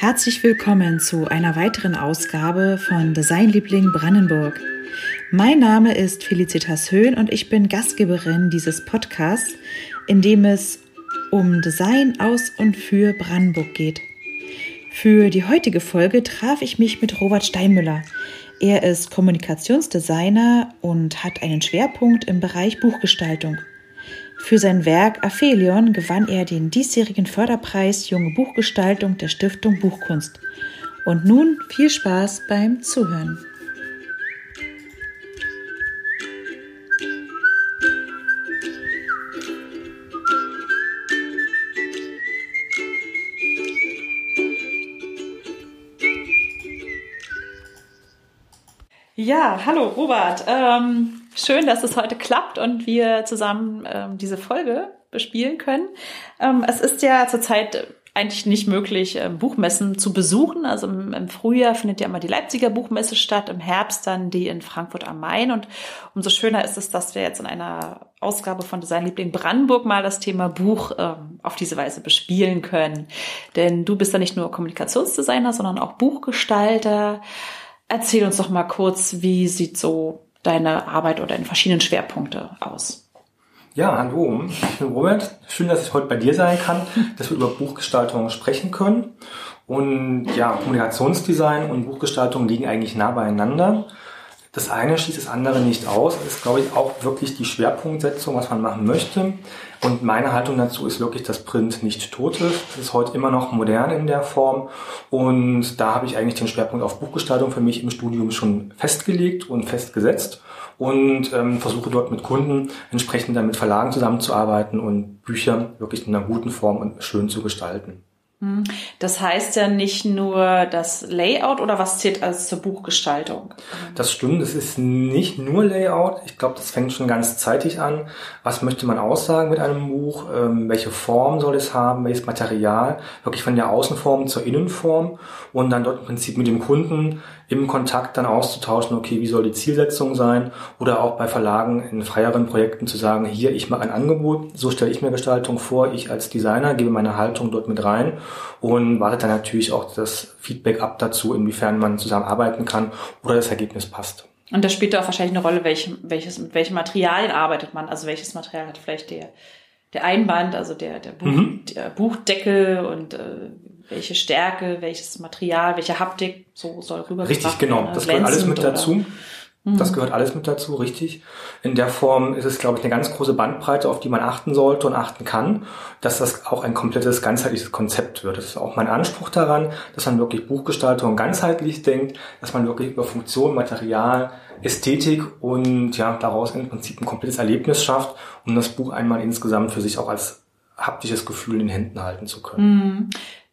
Herzlich willkommen zu einer weiteren Ausgabe von Designliebling Brandenburg. Mein Name ist Felicitas Höhn und ich bin Gastgeberin dieses Podcasts, in dem es um Design aus und für Brandenburg geht. Für die heutige Folge traf ich mich mit Robert Steinmüller. Er ist Kommunikationsdesigner und hat einen Schwerpunkt im Bereich Buchgestaltung. Für sein Werk Aphelion gewann er den diesjährigen Förderpreis Junge Buchgestaltung der Stiftung Buchkunst. Und nun viel Spaß beim Zuhören. Ja, hallo Robert. Ähm Schön, dass es heute klappt und wir zusammen ähm, diese Folge bespielen können. Ähm, es ist ja zurzeit eigentlich nicht möglich, ähm, Buchmessen zu besuchen. Also im, Frühjahr findet ja immer die Leipziger Buchmesse statt, im Herbst dann die in Frankfurt am Main. Und umso schöner ist es, dass wir jetzt in einer Ausgabe von Designliebling Brandenburg mal das Thema Buch ähm, auf diese Weise bespielen können. Denn du bist ja nicht nur Kommunikationsdesigner, sondern auch Buchgestalter. Erzähl uns doch mal kurz, wie sieht so deine Arbeit oder in verschiedenen Schwerpunkte aus? Ja, hallo, ich bin Robert. Schön, dass ich heute bei dir sein kann, dass wir über Buchgestaltung sprechen können. Und ja, Kommunikationsdesign und Buchgestaltung liegen eigentlich nah beieinander. Das eine schließt das andere nicht aus. Das ist, glaube ich, auch wirklich die Schwerpunktsetzung, was man machen möchte. Und meine Haltung dazu ist wirklich, dass Print nicht tot ist. Es ist heute immer noch modern in der Form. Und da habe ich eigentlich den Schwerpunkt auf Buchgestaltung für mich im Studium schon festgelegt und festgesetzt und ähm, versuche dort mit Kunden entsprechend dann mit Verlagen zusammenzuarbeiten und Bücher wirklich in einer guten Form und schön zu gestalten. Das heißt ja nicht nur das Layout oder was zählt als zur Buchgestaltung? Das stimmt, es ist nicht nur Layout. Ich glaube, das fängt schon ganz zeitig an. Was möchte man aussagen mit einem Buch? Ähm, welche Form soll es haben? Welches Material? Wirklich von der Außenform zur Innenform und dann dort im Prinzip mit dem Kunden im Kontakt dann auszutauschen, okay, wie soll die Zielsetzung sein? Oder auch bei Verlagen in freieren Projekten zu sagen, hier, ich mache ein Angebot, so stelle ich mir Gestaltung vor, ich als Designer gebe meine Haltung dort mit rein und wartet dann natürlich auch das Feedback ab dazu, inwiefern man zusammenarbeiten kann oder das Ergebnis passt. Und da spielt auch wahrscheinlich eine Rolle, welch, welches, mit welchen Materialien arbeitet man, also welches Material hat vielleicht der, der Einband, also der, der, Buch, mhm. der Buchdeckel und äh, welche Stärke, welches Material, welche Haptik, so soll rüber Richtig, genau. Das gehört alles mit dazu. Das mhm. gehört alles mit dazu, richtig. In der Form ist es, glaube ich, eine ganz große Bandbreite, auf die man achten sollte und achten kann, dass das auch ein komplettes, ganzheitliches Konzept wird. Das ist auch mein Anspruch daran, dass man wirklich Buchgestaltung ganzheitlich denkt, dass man wirklich über Funktion, Material, Ästhetik und ja, daraus im Prinzip ein komplettes Erlebnis schafft, um das Buch einmal insgesamt für sich auch als haptisches Gefühl in den Händen halten zu können.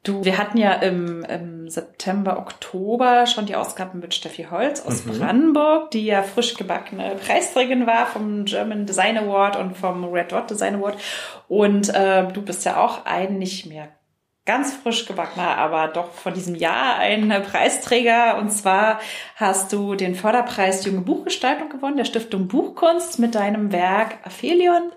Du, wir hatten ja im, im September, Oktober schon die Ausgaben mit Steffi Holz aus mhm. Brandenburg, die ja frisch gebackene Preisträgerin war vom German Design Award und vom Red Dot Design Award. Und äh, du bist ja auch ein nicht mehr ganz frisch gebackener, aber doch von diesem Jahr ein Preisträger. Und zwar hast du den Förderpreis Junge Buchgestaltung gewonnen, der Stiftung Buchkunst mit deinem Werk Aphelion.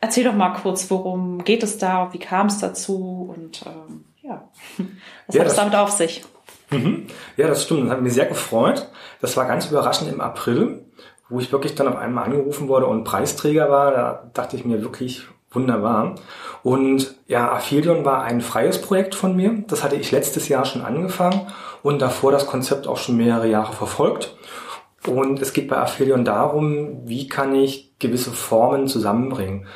Erzähl doch mal kurz, worum geht es da, wie kam es dazu und ähm, ja, was ja, hat es damit auf sich? Mhm. Ja, das stimmt. Das hat mich sehr gefreut. Das war ganz überraschend im April, wo ich wirklich dann auf einmal angerufen wurde und Preisträger war. Da dachte ich mir wirklich wunderbar. Und ja, Aphelion war ein freies Projekt von mir. Das hatte ich letztes Jahr schon angefangen und davor das Konzept auch schon mehrere Jahre verfolgt. Und es geht bei Aphelion darum, wie kann ich gewisse Formen zusammenbringen.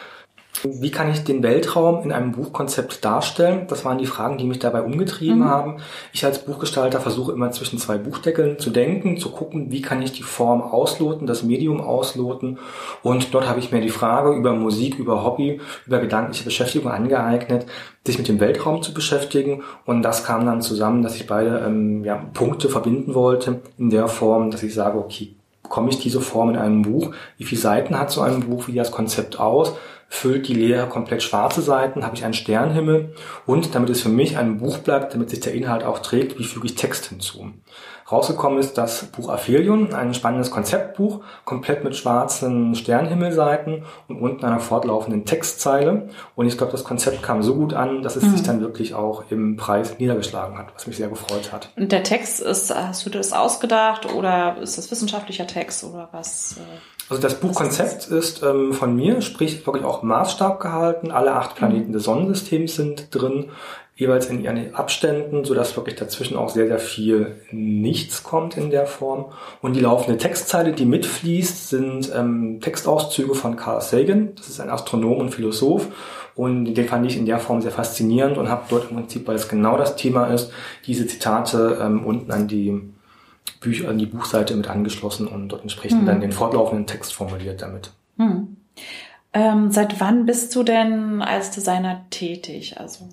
Wie kann ich den Weltraum in einem Buchkonzept darstellen? Das waren die Fragen, die mich dabei umgetrieben mhm. haben. Ich als Buchgestalter versuche immer zwischen zwei Buchdeckeln zu denken, zu gucken, wie kann ich die Form ausloten, das Medium ausloten. Und dort habe ich mir die Frage über Musik, über Hobby, über gedankliche Beschäftigung angeeignet, sich mit dem Weltraum zu beschäftigen. Und das kam dann zusammen, dass ich beide ähm, ja, Punkte verbinden wollte in der Form, dass ich sage, okay, bekomme ich diese Form in einem Buch? Wie viele Seiten hat so ein Buch? Wie sieht das Konzept aus? Füllt die leer komplett schwarze Seiten, habe ich einen Sternhimmel und damit es für mich ein Buch bleibt, damit sich der Inhalt auch trägt, wie füge ich Text hinzu. Rausgekommen ist das Buch Aphelion, ein spannendes Konzeptbuch, komplett mit schwarzen Sternhimmelseiten und unten einer fortlaufenden Textzeile. Und ich glaube, das Konzept kam so gut an, dass es mhm. sich dann wirklich auch im Preis niedergeschlagen hat, was mich sehr gefreut hat. Und der Text ist, hast du das ausgedacht oder ist das wissenschaftlicher Text oder was? Äh, also das Buchkonzept ist ähm, von mir, sprich wirklich auch Maßstab gehalten. Alle acht Planeten mhm. des Sonnensystems sind drin jeweils in ihren Abständen, so dass wirklich dazwischen auch sehr, sehr viel nichts kommt in der Form. Und die laufende Textzeile, die mitfließt, sind ähm, Textauszüge von Carl Sagan. Das ist ein Astronom und Philosoph. Und den fand ich in der Form sehr faszinierend und habe dort im Prinzip, weil es genau das Thema ist, diese Zitate ähm, unten an die Bücher, an die Buchseite mit angeschlossen und dort entsprechend hm. dann den fortlaufenden Text formuliert damit. Hm. Ähm, seit wann bist du denn als Designer tätig? Also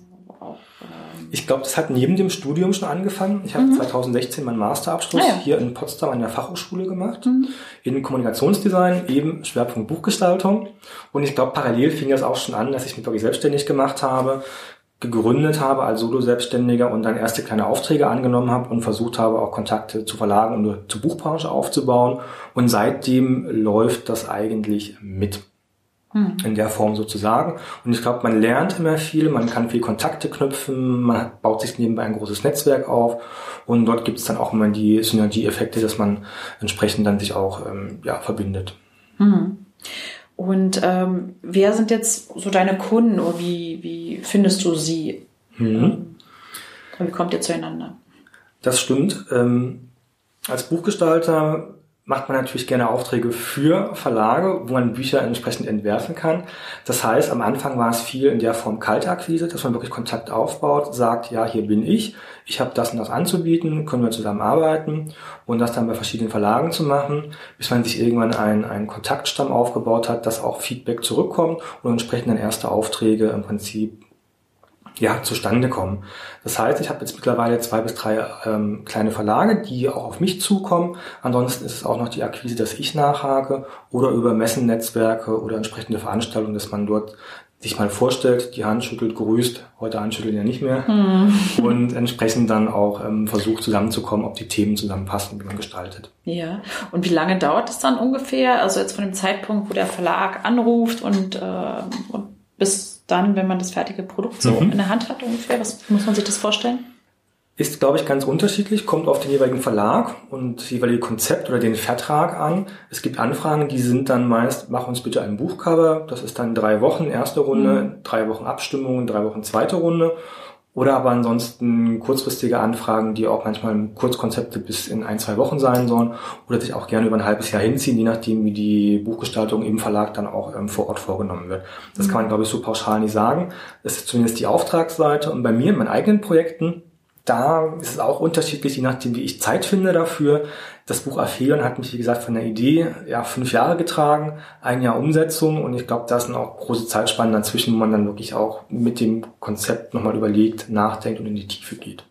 ich glaube, das hat neben dem Studium schon angefangen. Ich habe mhm. 2016 meinen Masterabschluss ah, ja. hier in Potsdam an der Fachhochschule gemacht. Mhm. In Kommunikationsdesign, eben Schwerpunkt Buchgestaltung. Und ich glaube, parallel fing das auch schon an, dass ich mich wirklich selbstständig gemacht habe, gegründet habe als Solo-Selbstständiger und dann erste kleine Aufträge angenommen habe und versucht habe, auch Kontakte zu Verlagen und zur Buchbranche aufzubauen. Und seitdem läuft das eigentlich mit. Hm. In der Form sozusagen. Und ich glaube, man lernt immer viel, man kann viel Kontakte knüpfen, man baut sich nebenbei ein großes Netzwerk auf und dort gibt es dann auch immer die Synergieeffekte, dass man entsprechend dann sich auch ähm, ja, verbindet. Hm. Und ähm, wer sind jetzt so deine Kunden oder wie, wie findest du sie? Mhm. wie kommt ihr zueinander? Das stimmt. Ähm, als Buchgestalter macht man natürlich gerne Aufträge für Verlage, wo man Bücher entsprechend entwerfen kann. Das heißt, am Anfang war es viel in der Form Kaltakquise, dass man wirklich Kontakt aufbaut, sagt, ja, hier bin ich, ich habe das und das anzubieten, können wir zusammen arbeiten und das dann bei verschiedenen Verlagen zu machen, bis man sich irgendwann einen, einen Kontaktstamm aufgebaut hat, dass auch Feedback zurückkommt und entsprechend dann erste Aufträge im Prinzip ja, zustande kommen. Das heißt, ich habe jetzt mittlerweile zwei bis drei ähm, kleine Verlage, die auch auf mich zukommen. Ansonsten ist es auch noch die Akquise, dass ich nachhake oder über Messennetzwerke oder entsprechende Veranstaltungen, dass man dort sich mal vorstellt, die Hand schüttelt, grüßt, heute Handschütteln ja nicht mehr hm. und entsprechend dann auch ähm, versucht zusammenzukommen, ob die Themen zusammenpassen, wie man gestaltet. Ja, und wie lange dauert es dann ungefähr? Also jetzt von dem Zeitpunkt, wo der Verlag anruft und, äh, und bis dann, wenn man das fertige Produkt so mhm. in der Hand hat ungefähr? Was muss man sich das vorstellen? Ist, glaube ich, ganz unterschiedlich, kommt auf den jeweiligen Verlag und das jeweilige Konzept oder den Vertrag an. Es gibt Anfragen, die sind dann meist, mach uns bitte ein Buchcover. Das ist dann drei Wochen erste Runde, mhm. drei Wochen Abstimmung, drei Wochen zweite Runde. Oder aber ansonsten kurzfristige Anfragen, die auch manchmal Kurzkonzepte bis in ein, zwei Wochen sein sollen oder sich auch gerne über ein halbes Jahr hinziehen, je nachdem, wie die Buchgestaltung im Verlag dann auch ähm, vor Ort vorgenommen wird. Das mhm. kann man, glaube ich, so pauschal nicht sagen. Das ist zumindest die Auftragsseite. Und bei mir, in meinen eigenen Projekten, da ist es auch unterschiedlich, je nachdem, wie ich Zeit finde dafür. Das Buch Aphelion hat mich, wie gesagt, von der Idee ja fünf Jahre getragen, ein Jahr Umsetzung und ich glaube, da sind auch große Zeitspannen dazwischen, wo man dann wirklich auch mit dem Konzept nochmal überlegt, nachdenkt und in die Tiefe geht.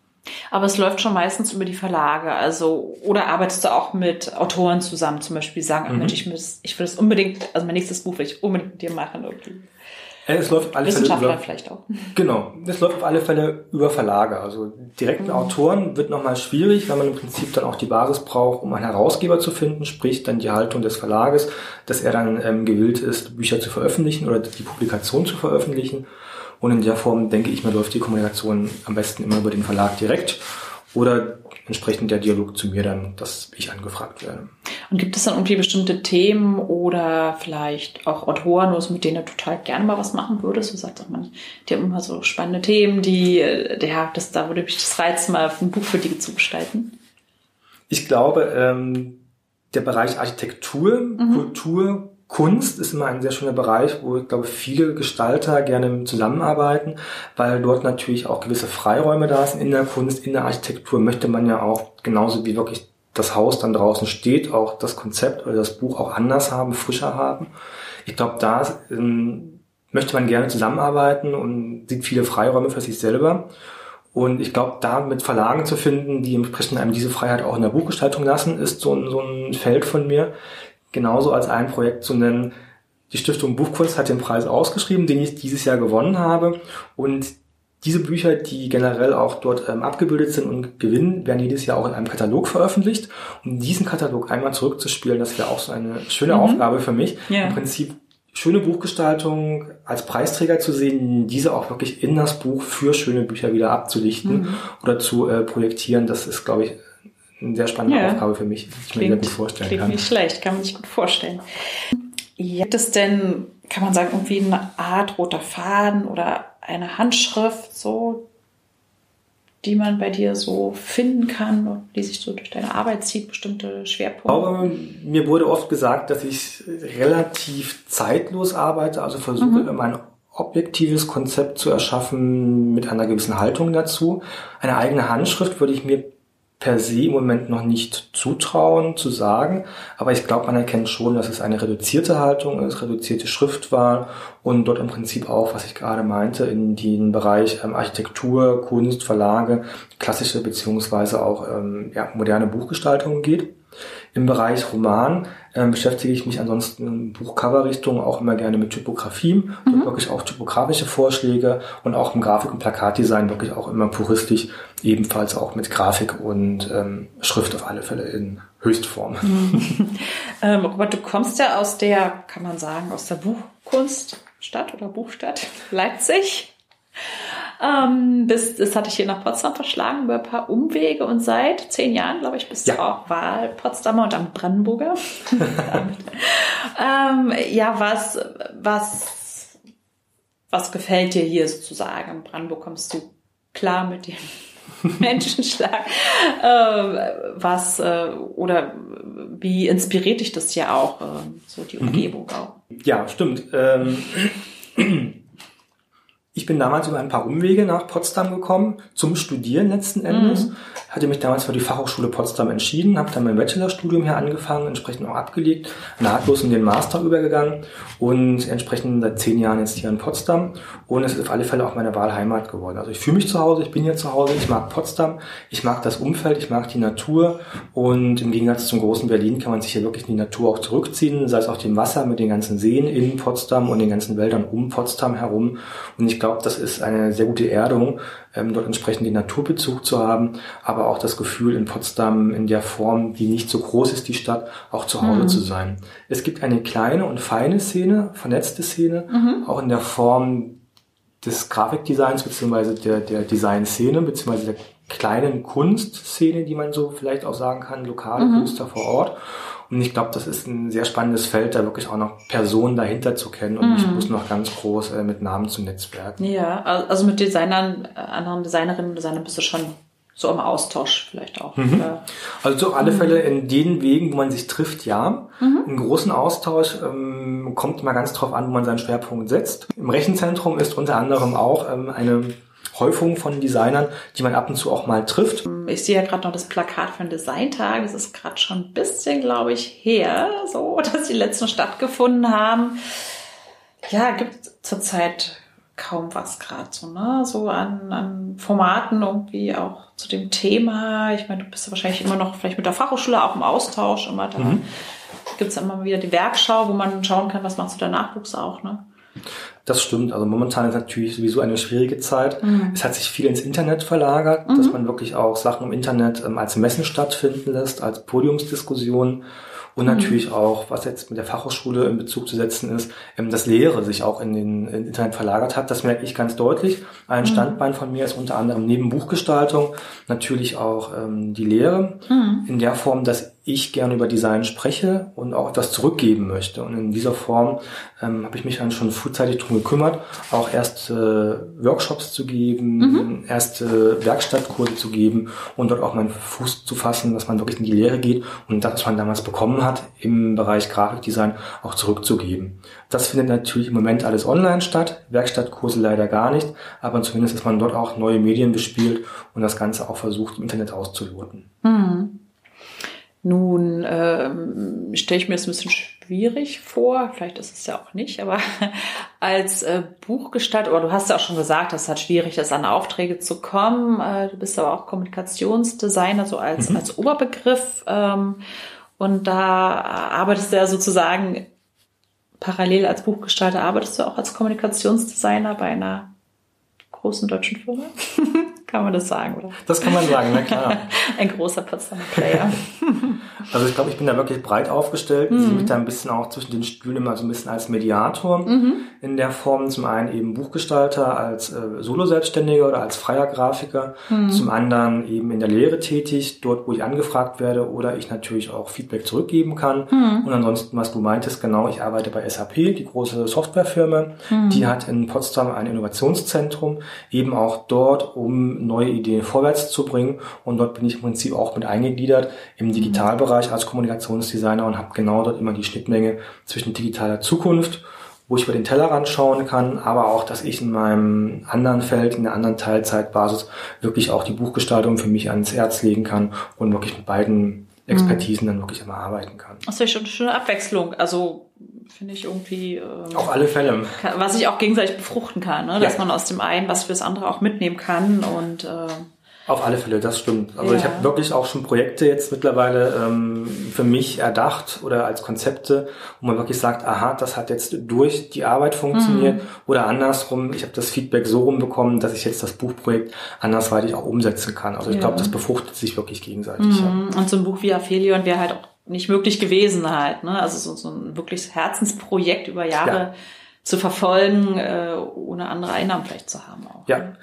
Aber es läuft schon meistens über die Verlage, also oder arbeitest du auch mit Autoren zusammen, zum Beispiel sagen, mhm. Mensch, ich, muss, ich will das unbedingt, also mein nächstes Buch will ich unbedingt mit dir machen. Irgendwie. Es läuft auf alle Wissenschaftler Fälle über, vielleicht auch. Genau, es läuft auf alle Fälle über Verlage. Also direkten mhm. Autoren wird nochmal schwierig, weil man im Prinzip dann auch die Basis braucht, um einen Herausgeber zu finden, sprich dann die Haltung des Verlages, dass er dann ähm, gewillt ist, Bücher zu veröffentlichen oder die Publikation zu veröffentlichen. Und in der Form, denke ich mir, läuft die Kommunikation am besten immer über den Verlag direkt oder entsprechend der Dialog zu mir dann, dass ich angefragt werde. Und gibt es dann irgendwie bestimmte Themen oder vielleicht auch Autoren, mit denen du total gerne mal was machen würdest? Du sagst auch man, die haben immer so spannende Themen, die, äh, ja, das, da würde mich das reizen, mal ein Buch für die zu gestalten. Ich glaube, ähm, der Bereich Architektur, mhm. Kultur, Kunst ist immer ein sehr schöner Bereich, wo ich glaube viele Gestalter gerne zusammenarbeiten, weil dort natürlich auch gewisse Freiräume da sind. In der Kunst, in der Architektur möchte man ja auch genauso wie wirklich das Haus dann draußen steht, auch das Konzept oder das Buch auch anders haben, frischer haben. Ich glaube, da ähm, möchte man gerne zusammenarbeiten und sieht viele Freiräume für sich selber. Und ich glaube, da mit Verlagen zu finden, die entsprechend einem diese Freiheit auch in der Buchgestaltung lassen, ist so so ein Feld von mir, genauso als ein Projekt zu nennen, Die Stiftung Buchkunst hat den Preis ausgeschrieben, den ich dieses Jahr gewonnen habe. Und diese Bücher, die generell auch dort ähm, abgebildet sind und gewinnen, werden jedes Jahr auch in einem Katalog veröffentlicht. Und diesen Katalog einmal zurückzuspielen, das wäre auch so eine schöne mhm. Aufgabe für mich. Ja. Im Prinzip schöne Buchgestaltung als Preisträger zu sehen, diese auch wirklich in das Buch für schöne Bücher wieder abzulichten mhm. oder zu äh, projektieren, das ist, glaube ich, eine sehr spannende ja. Aufgabe für mich, die ich klingt, mir gut vorstellen klingt kann. Klingt nicht schlecht, kann man sich gut vorstellen. Gibt es denn, kann man sagen, irgendwie eine Art roter Faden oder eine Handschrift, so, die man bei dir so finden kann, die sich so durch deine Arbeit zieht, bestimmte Schwerpunkte? Ich glaube, mir wurde oft gesagt, dass ich relativ zeitlos arbeite, also versuche mhm. immer ein objektives Konzept zu erschaffen mit einer gewissen Haltung dazu. Eine eigene Handschrift würde ich mir per se im Moment noch nicht zutrauen zu sagen, aber ich glaube, man erkennt schon, dass es eine reduzierte Haltung ist, reduzierte Schriftwahl und dort im Prinzip auch, was ich gerade meinte, in den Bereich ähm, Architektur, Kunst, Verlage, klassische beziehungsweise auch ähm, ja, moderne Buchgestaltung geht. Im Bereich Roman ähm, beschäftige ich mich ansonsten in Buchcover-Richtung auch immer gerne mit Typografie, mhm. wirklich auch typografische Vorschläge und auch im Grafik- und Plakatdesign wirklich auch immer puristisch, ebenfalls auch mit Grafik und ähm, Schrift auf alle Fälle in Höchstform. Mhm. ähm, Robert, du kommst ja aus der, kann man sagen, aus der Buchkunststadt oder Buchstadt Leipzig. Ähm, bis, das hatte ich hier nach Potsdam verschlagen über ein paar Umwege und seit zehn Jahren, glaube ich, bist ja. du auch Wahl-Potsdamer und am Brandenburger. ähm, ja, was, was, was gefällt dir hier sozusagen? In Brandenburg kommst du klar mit dem Menschenschlag. Ähm, was äh, oder wie inspiriert dich das ja auch, äh, so die mhm. Umgebung mhm. auch? Ja, stimmt. Ähm, ich bin damals über ein paar Umwege nach Potsdam gekommen, zum Studieren letzten Endes. Mhm. Hatte mich damals für die Fachhochschule Potsdam entschieden, habe dann mein Bachelorstudium hier angefangen, entsprechend auch abgelegt, nahtlos in den Master übergegangen und entsprechend seit zehn Jahren jetzt hier in Potsdam. Und es ist auf alle Fälle auch meine Wahlheimat geworden. Also ich fühle mich zu Hause, ich bin hier zu Hause, ich mag Potsdam, ich mag das Umfeld, ich mag die Natur und im Gegensatz zum großen Berlin kann man sich hier wirklich in die Natur auch zurückziehen, sei es auch dem Wasser mit den ganzen Seen in Potsdam und den ganzen Wäldern um Potsdam herum. Und ich glaube, glaube, das ist eine sehr gute Erdung, ähm, dort entsprechend den Naturbezug zu haben, aber auch das Gefühl, in Potsdam in der Form, die nicht so groß ist, die Stadt, auch zu Hause mhm. zu sein. Es gibt eine kleine und feine Szene, vernetzte Szene, mhm. auch in der Form des Grafikdesigns beziehungsweise der, der Designszene beziehungsweise der kleinen Kunstszene, die man so vielleicht auch sagen kann, lokale mhm. Künstler vor Ort. Und ich glaube, das ist ein sehr spannendes Feld, da wirklich auch noch Personen dahinter zu kennen und mhm. nicht bloß noch ganz groß äh, mit Namen zu netzwerken. Ja, also mit Designern, äh, anderen Designerinnen und Designern bist du schon so im Austausch vielleicht auch. Mhm. Also auf alle mhm. Fälle in den Wegen, wo man sich trifft, ja. Mhm. Im großen Austausch ähm, kommt immer ganz drauf an, wo man seinen Schwerpunkt setzt. Im Rechenzentrum ist unter anderem auch ähm, eine Häufung von Designern, die man ab und zu auch mal trifft. Ich sehe ja gerade noch das Plakat für den Designtag. Das ist gerade schon ein bisschen, glaube ich, her, so, dass die letzten stattgefunden haben. Ja, gibt zurzeit kaum was gerade so, ne? So an, an Formaten irgendwie auch zu dem Thema. Ich meine, du bist ja wahrscheinlich immer noch vielleicht mit der Fachhochschule auch im Austausch. Immer da mhm. gibt es immer wieder die Werkschau, wo man schauen kann, was machst du der Nachwuchs auch, ne? Das stimmt. Also momentan ist natürlich sowieso eine schwierige Zeit. Mhm. Es hat sich viel ins Internet verlagert, mhm. dass man wirklich auch Sachen im Internet ähm, als Messen stattfinden lässt, als Podiumsdiskussionen. Und mhm. natürlich auch, was jetzt mit der Fachhochschule in Bezug zu setzen ist, ähm, dass Lehre sich auch in den in Internet verlagert hat. Das merke ich ganz deutlich. Ein mhm. Standbein von mir ist unter anderem neben Buchgestaltung natürlich auch ähm, die Lehre. Mhm. In der Form, dass ich gerne über Design spreche und auch etwas zurückgeben möchte. Und in dieser Form ähm, habe ich mich dann schon frühzeitig drum gekümmert, auch erst äh, Workshops zu geben, mhm. erste Werkstattkurse zu geben und dort auch meinen Fuß zu fassen, dass man wirklich in die Lehre geht und das, was man damals bekommen hat im Bereich Grafikdesign, auch zurückzugeben. Das findet natürlich im Moment alles online statt, Werkstattkurse leider gar nicht, aber zumindest ist man dort auch neue Medien bespielt und das Ganze auch versucht im Internet auszuloten. Mhm. Nun ähm, stelle ich mir das ein bisschen schwierig vor, vielleicht ist es ja auch nicht, aber als äh, Buchgestalt, oder du hast ja auch schon gesagt, dass es halt schwierig ist, an Aufträge zu kommen. Äh, du bist aber auch Kommunikationsdesigner, so als, mhm. als Oberbegriff. Ähm, und da arbeitest du ja sozusagen parallel als Buchgestalter arbeitest du auch als Kommunikationsdesigner bei einer großen deutschen Firma. kann man das sagen, oder? Das kann man sagen, na klar. Ein großer Potsdamer Player. also ich glaube, ich bin da wirklich breit aufgestellt. Mhm. Ich sehe mich da ein bisschen auch zwischen den Stühlen immer so ein bisschen als Mediator mhm. in der Form. Zum einen eben Buchgestalter als äh, Solo-Selbstständiger oder als freier Grafiker. Mhm. Zum anderen eben in der Lehre tätig, dort wo ich angefragt werde oder ich natürlich auch Feedback zurückgeben kann. Mhm. Und ansonsten, was du meintest, genau, ich arbeite bei SAP, die große Softwarefirma. Mhm. Die hat in Potsdam ein Innovationszentrum, eben auch dort, um neue Ideen vorwärts zu bringen. Und dort bin ich im Prinzip auch mit eingegliedert im Digitalbereich als Kommunikationsdesigner und habe genau dort immer die Schnittmenge zwischen digitaler Zukunft wo ich über den Tellerrand schauen kann, aber auch, dass ich in meinem anderen Feld, in der anderen Teilzeitbasis wirklich auch die Buchgestaltung für mich ans Herz legen kann und wirklich mit beiden Expertisen dann wirklich immer arbeiten kann. Das ist ja schon eine schöne Abwechslung. Also finde ich irgendwie. Ähm, Auf alle Fälle. was sich auch gegenseitig befruchten kann, ne? dass ja. man aus dem einen was fürs andere auch mitnehmen kann und. Äh, auf alle Fälle, das stimmt. Also ja. ich habe wirklich auch schon Projekte jetzt mittlerweile ähm, für mich erdacht oder als Konzepte, wo man wirklich sagt, aha, das hat jetzt durch die Arbeit funktioniert mhm. oder andersrum, ich habe das Feedback so rumbekommen, dass ich jetzt das Buchprojekt andersweitig auch umsetzen kann. Also ich ja. glaube, das befruchtet sich wirklich gegenseitig. Mhm. Ja. Und so ein Buch wie Aphelion wäre halt auch nicht möglich gewesen halt. Ne? Also so, so ein wirkliches Herzensprojekt über Jahre ja. zu verfolgen, äh, ohne andere Einnahmen vielleicht zu haben. Auch, ja. Ne?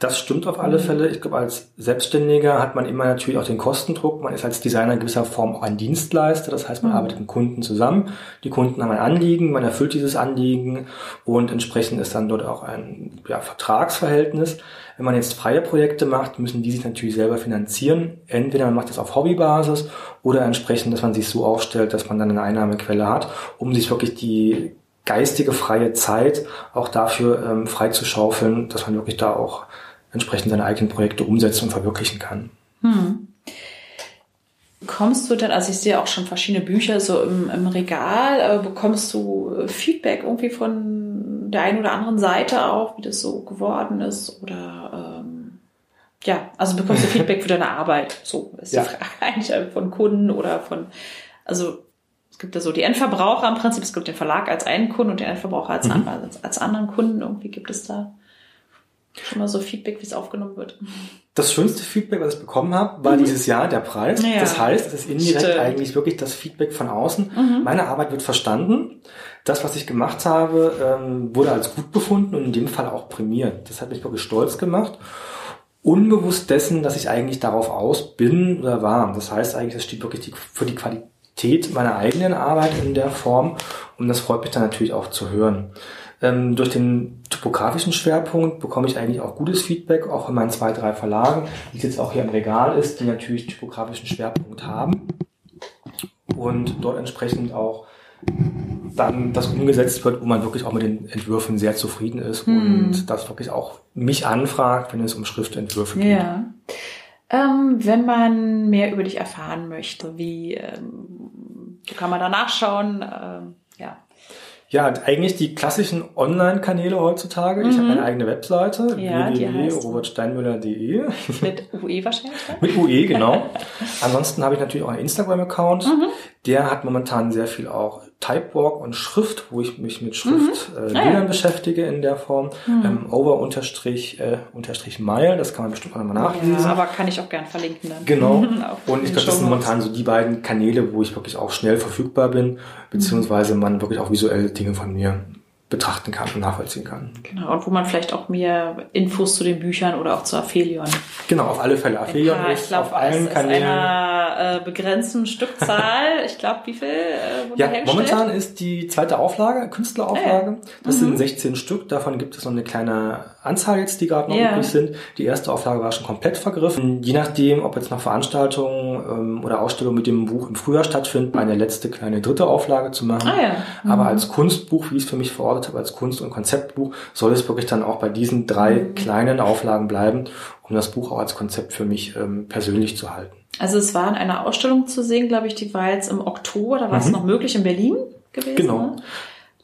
Das stimmt auf alle Fälle. Ich glaube, als Selbstständiger hat man immer natürlich auch den Kostendruck. Man ist als Designer in gewisser Form auch ein Dienstleister. Das heißt, man mhm. arbeitet mit Kunden zusammen. Die Kunden haben ein Anliegen, man erfüllt dieses Anliegen und entsprechend ist dann dort auch ein ja, Vertragsverhältnis. Wenn man jetzt freie Projekte macht, müssen die sich natürlich selber finanzieren. Entweder man macht das auf Hobbybasis oder entsprechend, dass man sich so aufstellt, dass man dann eine Einnahmequelle hat, um sich wirklich die geistige freie Zeit auch dafür ähm, frei zu schaufeln, dass man wirklich da auch entsprechend seine eigenen Projekte umsetzen und verwirklichen kann. Hm. Bekommst du denn, also ich sehe auch schon verschiedene Bücher so im, im Regal, äh, bekommst du Feedback irgendwie von der einen oder anderen Seite auch, wie das so geworden ist? Oder ähm, ja, also bekommst du Feedback für deine Arbeit? So ist ja. die Frage eigentlich äh, von Kunden oder von, also es gibt ja so die Endverbraucher im Prinzip, es gibt den Verlag als einen Kunden und den Endverbraucher als, mhm. als, als anderen Kunden. Irgendwie gibt es da schon mal so Feedback, wie es aufgenommen wird. Das schönste Feedback, was ich bekommen habe, war mhm. dieses Jahr der Preis. Ja. Das heißt, es ist indirekt Stimmt. eigentlich wirklich das Feedback von außen. Mhm. Meine Arbeit wird verstanden. Das, was ich gemacht habe, ähm, wurde als gut befunden und in dem Fall auch prämiert. Das hat mich wirklich stolz gemacht. Unbewusst dessen, dass ich eigentlich darauf aus bin oder war. Das heißt eigentlich, das steht wirklich für die Qualität meiner eigenen Arbeit in der Form. Und das freut mich dann natürlich auch zu hören. Ähm, durch den typografischen Schwerpunkt bekomme ich eigentlich auch gutes Feedback, auch in meinen zwei, drei Verlagen, die jetzt auch hier im Regal ist, die natürlich typografischen Schwerpunkt haben und dort entsprechend auch dann das umgesetzt wird, wo man wirklich auch mit den Entwürfen sehr zufrieden ist hm. und das wirklich auch mich anfragt, wenn es um Schriftentwürfe geht. Ja. Ähm, wenn man mehr über dich erfahren möchte, wie ähm, kann man da nachschauen? Ähm, ja. Eigentlich die klassischen Online-Kanäle heutzutage. Mhm. Ich habe eine eigene Webseite, ja, www.robertsteinmüller.de. Mit UE wahrscheinlich? Mit UE, genau. Ansonsten habe ich natürlich auch einen Instagram-Account. Mhm. Der hat momentan sehr viel auch Typewalk und Schrift, wo ich mich mit Schriftbildern mhm. äh, ah, ja. beschäftige in der Form. Mhm. Ähm, over unterstrich, äh, unterstrich Mile, das kann man bestimmt auch nochmal nachlesen. Ja, aber kann ich auch gern verlinken dann. Genau. und ich glaube, das sind momentan so die beiden Kanäle, wo ich wirklich auch schnell verfügbar bin, beziehungsweise man wirklich auch visuelle Dinge von mir betrachten kann und nachvollziehen kann. Genau, und wo man vielleicht auch mehr Infos zu den Büchern oder auch zu Aphelion. Genau, auf alle Fälle. Aphelion paar, ist glaub, auf allen Kanälen. einer äh, begrenzten Stückzahl. ich glaube, wie viel äh, Ja, momentan ist die zweite Auflage, Künstlerauflage. Ja. Das mhm. sind 16 Stück. Davon gibt es noch eine kleine Anzahl jetzt, die gerade noch ja. übrig sind. Die erste Auflage war schon komplett vergriffen. Je nachdem, ob jetzt noch Veranstaltungen ähm, oder Ausstellungen mit dem Buch im Frühjahr stattfinden, eine letzte kleine dritte Auflage zu machen. Ah, ja. mhm. Aber als Kunstbuch, wie es für mich verortet habe, als Kunst- und Konzeptbuch, soll es wirklich dann auch bei diesen drei mhm. kleinen Auflagen bleiben, um das Buch auch als Konzept für mich ähm, persönlich zu halten. Also es war in einer Ausstellung zu sehen, glaube ich, die war jetzt im Oktober, da war mhm. es noch möglich in Berlin gewesen. Genau. Ne?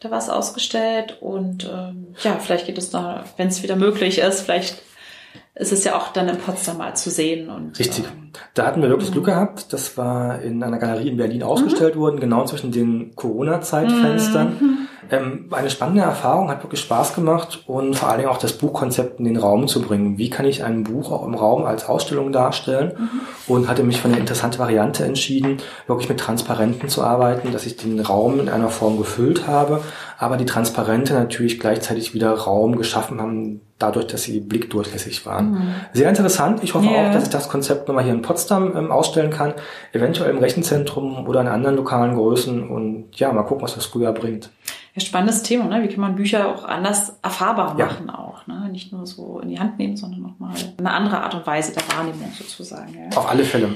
Da war es ausgestellt und ähm, ja, vielleicht geht es da, wenn es wieder möglich ist, vielleicht ist es ja auch dann in Potsdam mal zu sehen. Und, Richtig. Ähm, da hatten wir wirklich Glück gehabt. Das war in einer Galerie in Berlin ausgestellt mhm. worden, genau zwischen den Corona-Zeitfenstern. Ähm, eine spannende Erfahrung, hat wirklich Spaß gemacht und vor allen Dingen auch das Buchkonzept in den Raum zu bringen. Wie kann ich ein Buch auch im Raum als Ausstellung darstellen? Mhm. Und hatte mich für eine interessante Variante entschieden, wirklich mit Transparenten zu arbeiten, dass ich den Raum in einer Form gefüllt habe, aber die Transparente natürlich gleichzeitig wieder Raum geschaffen haben, dadurch, dass sie blickdurchlässig waren. Mhm. Sehr interessant. Ich hoffe yeah. auch, dass ich das Konzept nochmal hier in Potsdam ähm, ausstellen kann, eventuell im Rechenzentrum oder in anderen lokalen Größen und ja, mal gucken, was das früher bringt. Ja, spannendes Thema, ne? Wie kann man Bücher auch anders erfahrbar machen ja. auch, ne? Nicht nur so in die Hand nehmen, sondern nochmal eine andere Art und Weise der Wahrnehmung sozusagen. Ja? Auf alle Fälle.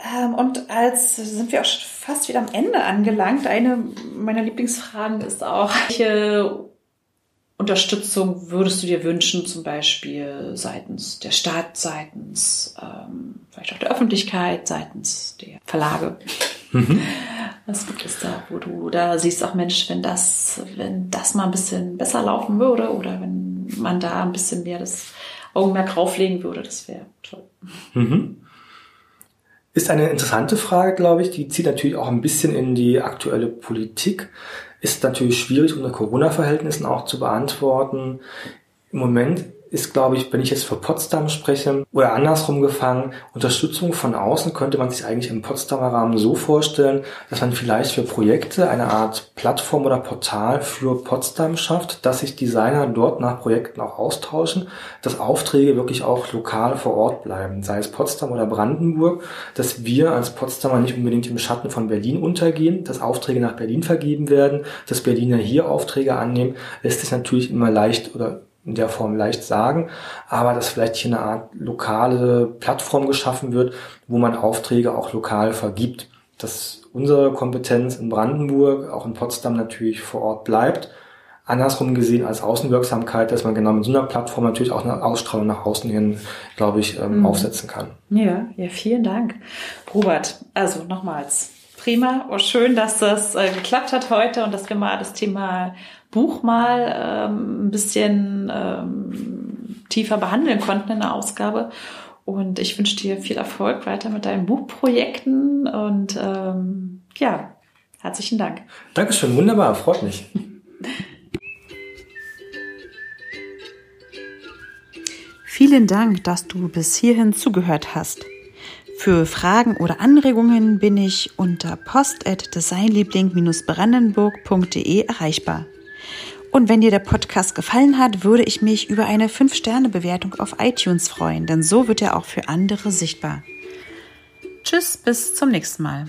Ähm, und als sind wir auch fast wieder am Ende angelangt. Eine meiner Lieblingsfragen ist auch, welche Unterstützung würdest du dir wünschen, zum Beispiel seitens der Stadt, seitens ähm, vielleicht auch der Öffentlichkeit, seitens der Verlage? Mhm. Was gibt es da, wo du da siehst, auch Mensch, wenn das, wenn das mal ein bisschen besser laufen würde oder wenn man da ein bisschen mehr das Augenmerk drauflegen würde, das wäre toll. Mhm. Ist eine interessante Frage, glaube ich. Die zieht natürlich auch ein bisschen in die aktuelle Politik. Ist natürlich schwierig unter Corona-Verhältnissen auch zu beantworten. Im Moment ist, glaube ich, wenn ich jetzt für Potsdam spreche oder andersrum gefangen, Unterstützung von außen könnte man sich eigentlich im Potsdamer Rahmen so vorstellen, dass man vielleicht für Projekte eine Art Plattform oder Portal für Potsdam schafft, dass sich Designer dort nach Projekten auch austauschen, dass Aufträge wirklich auch lokal vor Ort bleiben, sei es Potsdam oder Brandenburg, dass wir als Potsdamer nicht unbedingt im Schatten von Berlin untergehen, dass Aufträge nach Berlin vergeben werden, dass Berliner hier Aufträge annehmen, lässt sich natürlich immer leicht oder in der Form leicht sagen, aber dass vielleicht hier eine Art lokale Plattform geschaffen wird, wo man Aufträge auch lokal vergibt. Dass unsere Kompetenz in Brandenburg, auch in Potsdam natürlich vor Ort bleibt. Andersrum gesehen als Außenwirksamkeit, dass man genau mit so einer Plattform natürlich auch eine Ausstrahlung nach außen hin, glaube ich, ähm, mhm. aufsetzen kann. Ja, ja, vielen Dank. Robert, also nochmals, prima. Oh, schön, dass das äh, geklappt hat heute und dass wir mal das Thema Buch mal ähm, ein bisschen ähm, tiefer behandeln konnten in der Ausgabe. Und ich wünsche dir viel Erfolg weiter mit deinen Buchprojekten und ähm, ja, herzlichen Dank. Dankeschön, wunderbar, freut mich. Vielen Dank, dass du bis hierhin zugehört hast. Für Fragen oder Anregungen bin ich unter post.designliebling-brandenburg.de erreichbar. Und wenn dir der Podcast gefallen hat, würde ich mich über eine 5-Sterne-Bewertung auf iTunes freuen, denn so wird er auch für andere sichtbar. Tschüss, bis zum nächsten Mal.